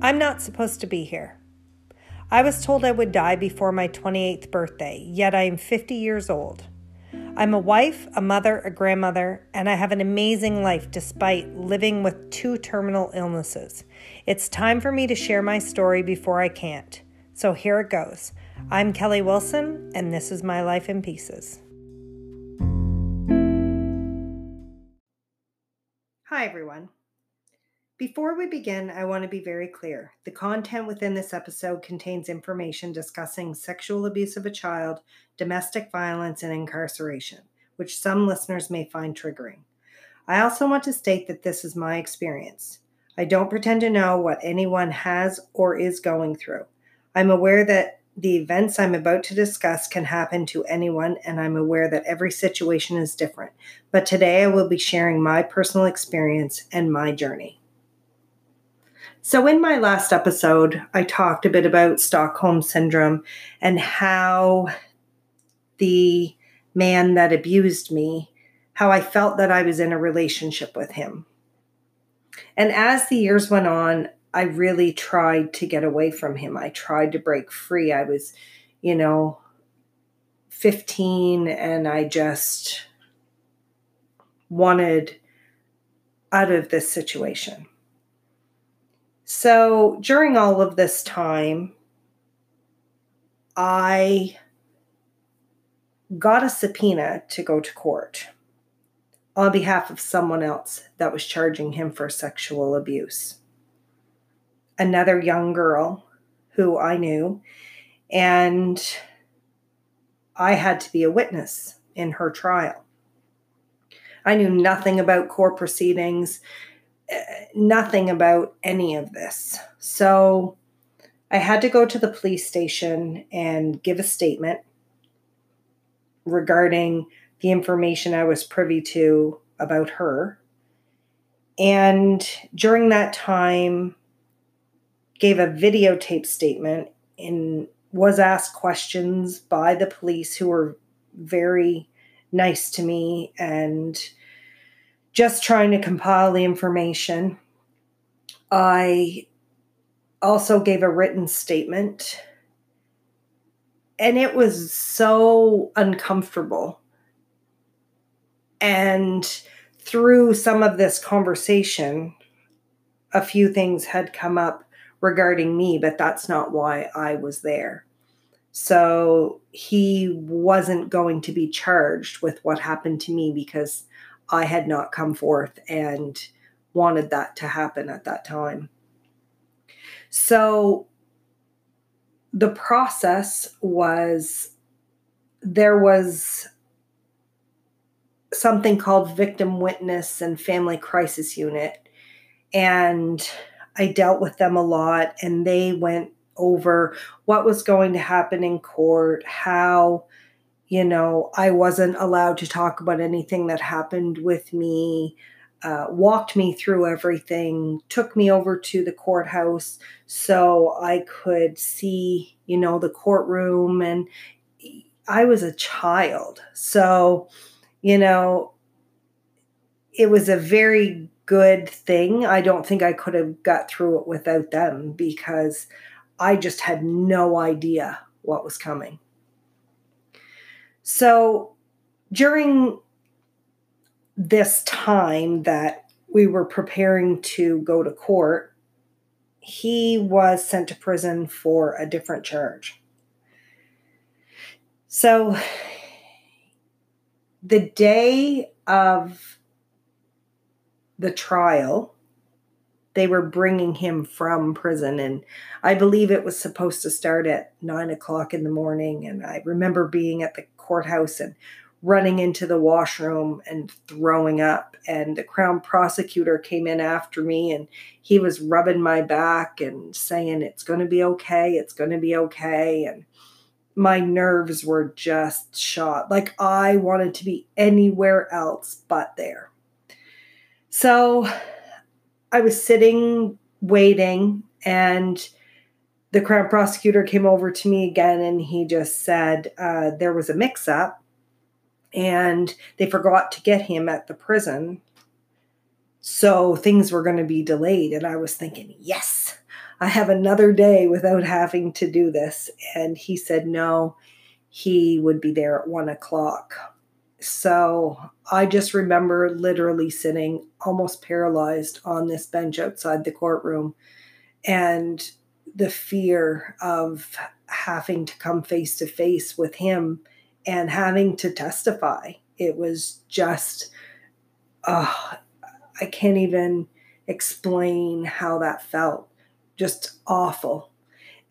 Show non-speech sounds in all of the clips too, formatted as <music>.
I'm not supposed to be here. I was told I would die before my 28th birthday, yet I am 50 years old. I'm a wife, a mother, a grandmother, and I have an amazing life despite living with two terminal illnesses. It's time for me to share my story before I can't. So here it goes. I'm Kelly Wilson, and this is my life in pieces. Hi, everyone. Before we begin, I want to be very clear. The content within this episode contains information discussing sexual abuse of a child, domestic violence, and incarceration, which some listeners may find triggering. I also want to state that this is my experience. I don't pretend to know what anyone has or is going through. I'm aware that the events I'm about to discuss can happen to anyone, and I'm aware that every situation is different. But today I will be sharing my personal experience and my journey. So, in my last episode, I talked a bit about Stockholm Syndrome and how the man that abused me, how I felt that I was in a relationship with him. And as the years went on, I really tried to get away from him. I tried to break free. I was, you know, 15 and I just wanted out of this situation. So during all of this time, I got a subpoena to go to court on behalf of someone else that was charging him for sexual abuse. Another young girl who I knew, and I had to be a witness in her trial. I knew nothing about court proceedings nothing about any of this. So I had to go to the police station and give a statement regarding the information I was privy to about her. And during that time, gave a videotape statement and was asked questions by the police who were very nice to me and just trying to compile the information. I also gave a written statement, and it was so uncomfortable. And through some of this conversation, a few things had come up regarding me, but that's not why I was there. So he wasn't going to be charged with what happened to me because I had not come forth and wanted that to happen at that time. So the process was there was something called victim witness and family crisis unit and I dealt with them a lot and they went over what was going to happen in court, how you know, I wasn't allowed to talk about anything that happened with me, uh, walked me through everything, took me over to the courthouse so I could see, you know, the courtroom. And I was a child. So, you know, it was a very good thing. I don't think I could have got through it without them because I just had no idea what was coming. So during this time that we were preparing to go to court, he was sent to prison for a different charge. So the day of the trial, they were bringing him from prison. And I believe it was supposed to start at nine o'clock in the morning. And I remember being at the courthouse and running into the washroom and throwing up. And the Crown prosecutor came in after me and he was rubbing my back and saying, It's going to be okay. It's going to be okay. And my nerves were just shot. Like I wanted to be anywhere else but there. So I was sitting waiting and the crown prosecutor came over to me again and he just said uh, there was a mix up and they forgot to get him at the prison. So things were going to be delayed. And I was thinking, yes, I have another day without having to do this. And he said, no, he would be there at one o'clock. So I just remember literally sitting almost paralyzed on this bench outside the courtroom and the fear of having to come face to face with him and having to testify. It was just, uh, I can't even explain how that felt. Just awful.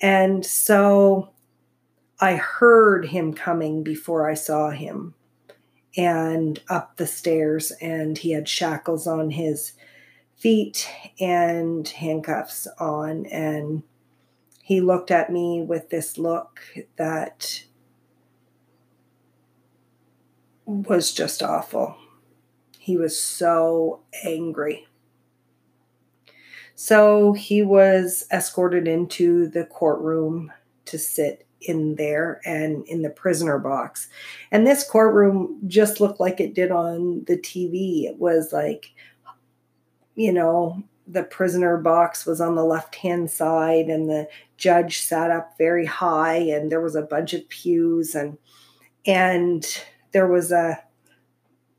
And so I heard him coming before I saw him and up the stairs, and he had shackles on his feet and handcuffs on. And he looked at me with this look that was just awful. He was so angry. So he was escorted into the courtroom to sit in there and in the prisoner box. And this courtroom just looked like it did on the TV. It was like, you know, the prisoner box was on the left hand side and the judge sat up very high and there was a bunch of pews and and there was a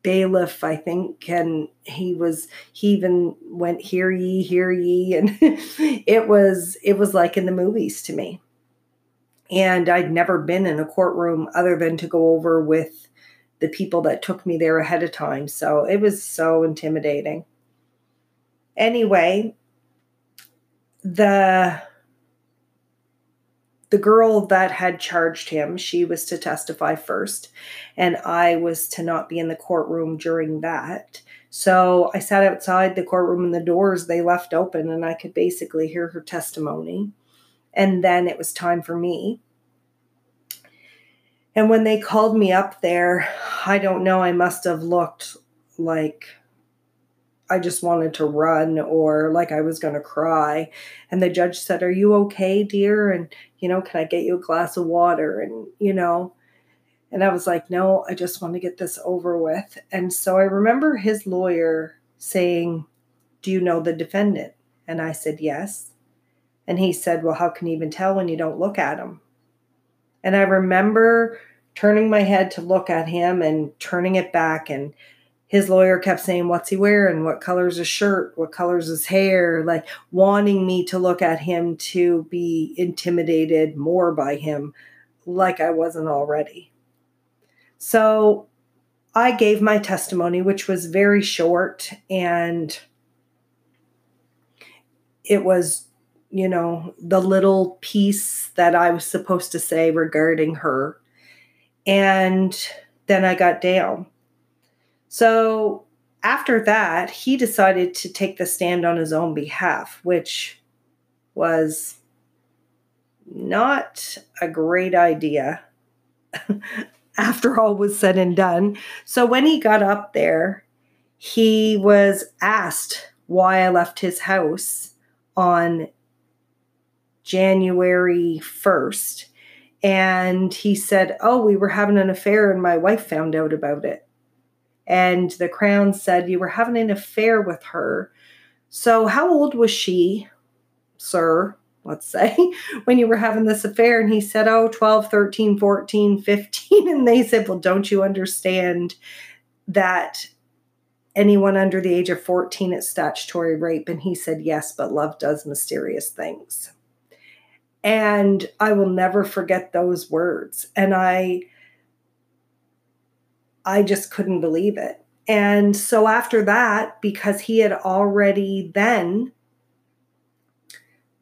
bailiff i think and he was he even went hear ye hear ye <laughs> and it was it was like in the movies to me and I'd never been in a courtroom other than to go over with the people that took me there ahead of time. So it was so intimidating. Anyway, the the girl that had charged him, she was to testify first, and I was to not be in the courtroom during that. So I sat outside the courtroom and the doors they left open, and I could basically hear her testimony. And then it was time for me. And when they called me up there, I don't know, I must have looked like I just wanted to run or like I was going to cry. And the judge said, Are you okay, dear? And, you know, can I get you a glass of water? And, you know, and I was like, No, I just want to get this over with. And so I remember his lawyer saying, Do you know the defendant? And I said, Yes. And he said, Well, how can you even tell when you don't look at him? And I remember turning my head to look at him and turning it back. And his lawyer kept saying, What's he wearing? What color's his shirt? What color's his hair? Like wanting me to look at him to be intimidated more by him, like I wasn't already. So I gave my testimony, which was very short and it was you know, the little piece that I was supposed to say regarding her. And then I got down. So after that, he decided to take the stand on his own behalf, which was not a great idea <laughs> after all was said and done. So when he got up there, he was asked why I left his house on January 1st. And he said, Oh, we were having an affair and my wife found out about it. And the Crown said, You were having an affair with her. So, how old was she, sir? Let's say, <laughs> when you were having this affair. And he said, Oh, 12, 13, 14, 15. <laughs> And they said, Well, don't you understand that anyone under the age of 14 is statutory rape? And he said, Yes, but love does mysterious things. And I will never forget those words. And I I just couldn't believe it. And so after that, because he had already then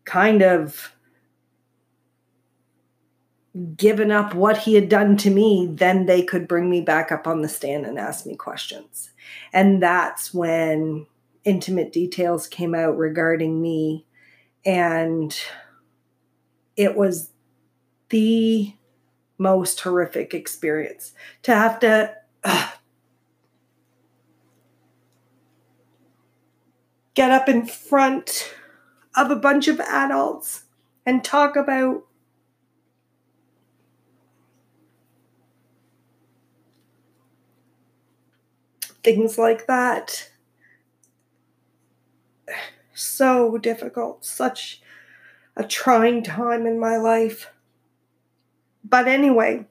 kind of given up what he had done to me, then they could bring me back up on the stand and ask me questions. And that's when intimate details came out regarding me. And it was the most horrific experience to have to uh, get up in front of a bunch of adults and talk about things like that. So difficult, such a trying time in my life. But anyway,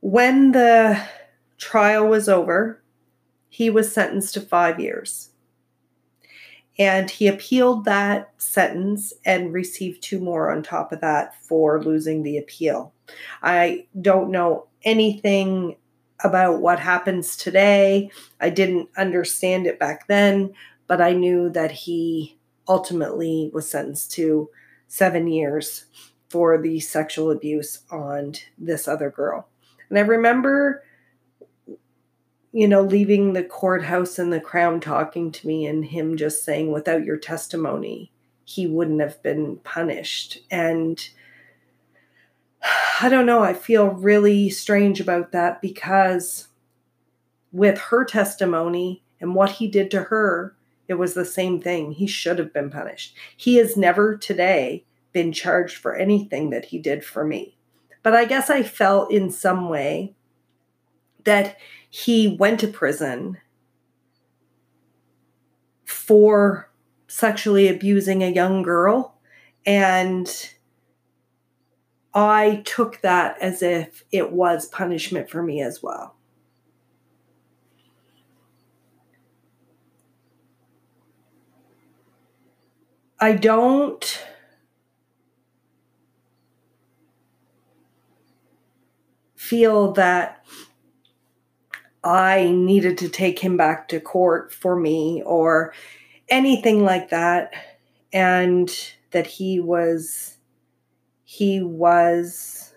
when the trial was over, he was sentenced to five years. And he appealed that sentence and received two more on top of that for losing the appeal. I don't know anything about what happens today. I didn't understand it back then, but I knew that he ultimately was sentenced to seven years for the sexual abuse on this other girl. And I remember you know, leaving the courthouse and the crown talking to me and him just saying, without your testimony, he wouldn't have been punished. And I don't know, I feel really strange about that because with her testimony and what he did to her, it was the same thing. He should have been punished. He has never today been charged for anything that he did for me. But I guess I felt in some way that he went to prison for sexually abusing a young girl. And I took that as if it was punishment for me as well. I don't feel that I needed to take him back to court for me or anything like that. And that he was he was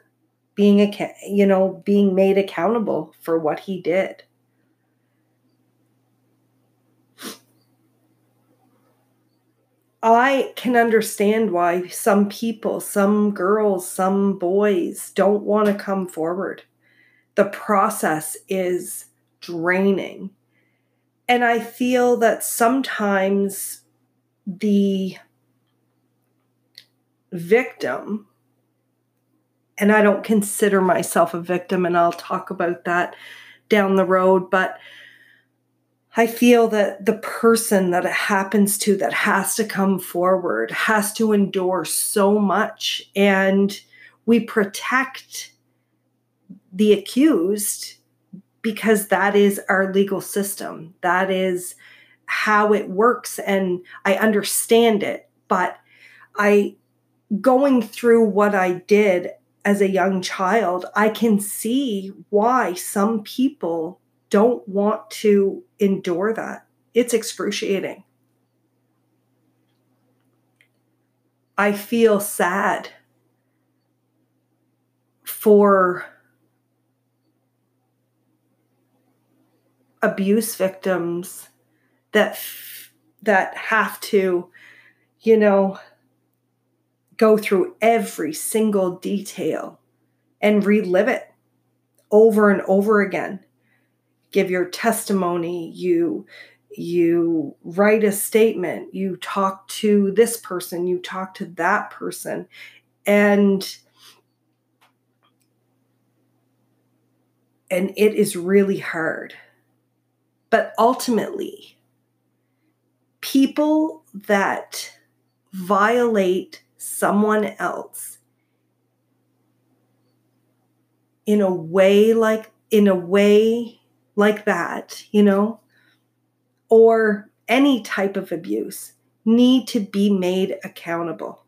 being you know being made accountable for what he did I can understand why some people, some girls, some boys don't want to come forward. The process is draining. And I feel that sometimes the victim, and I don't consider myself a victim, and I'll talk about that down the road, but I feel that the person that it happens to that has to come forward has to endure so much, and we protect the accused because that is our legal system. That is how it works and I understand it. But I going through what I did as a young child, I can see why some people don't want to endure that. It's excruciating. I feel sad for abuse victims that that have to you know go through every single detail and relive it over and over again give your testimony. You you write a statement. You talk to this person. You talk to that person. And and it is really hard. But ultimately, people that violate someone else in a way like in a way like that, you know, or any type of abuse need to be made accountable.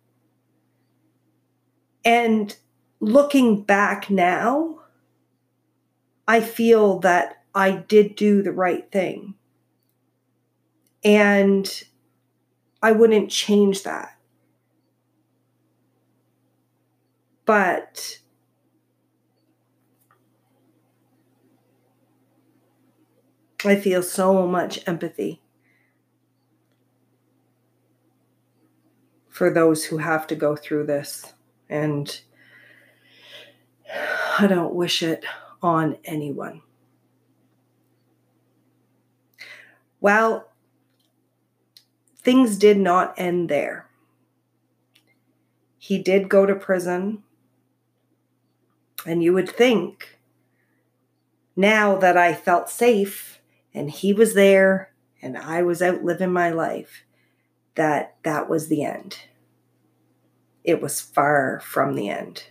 And looking back now, I feel that I did do the right thing. And I wouldn't change that. But I feel so much empathy for those who have to go through this. And I don't wish it on anyone. Well, things did not end there. He did go to prison. And you would think, now that I felt safe and he was there and I was out living my life, that that was the end. It was far from the end.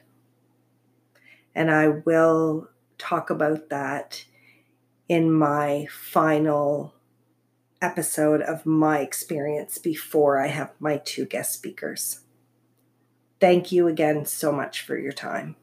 And I will talk about that in my final episode of my experience before I have my two guest speakers. Thank you again so much for your time.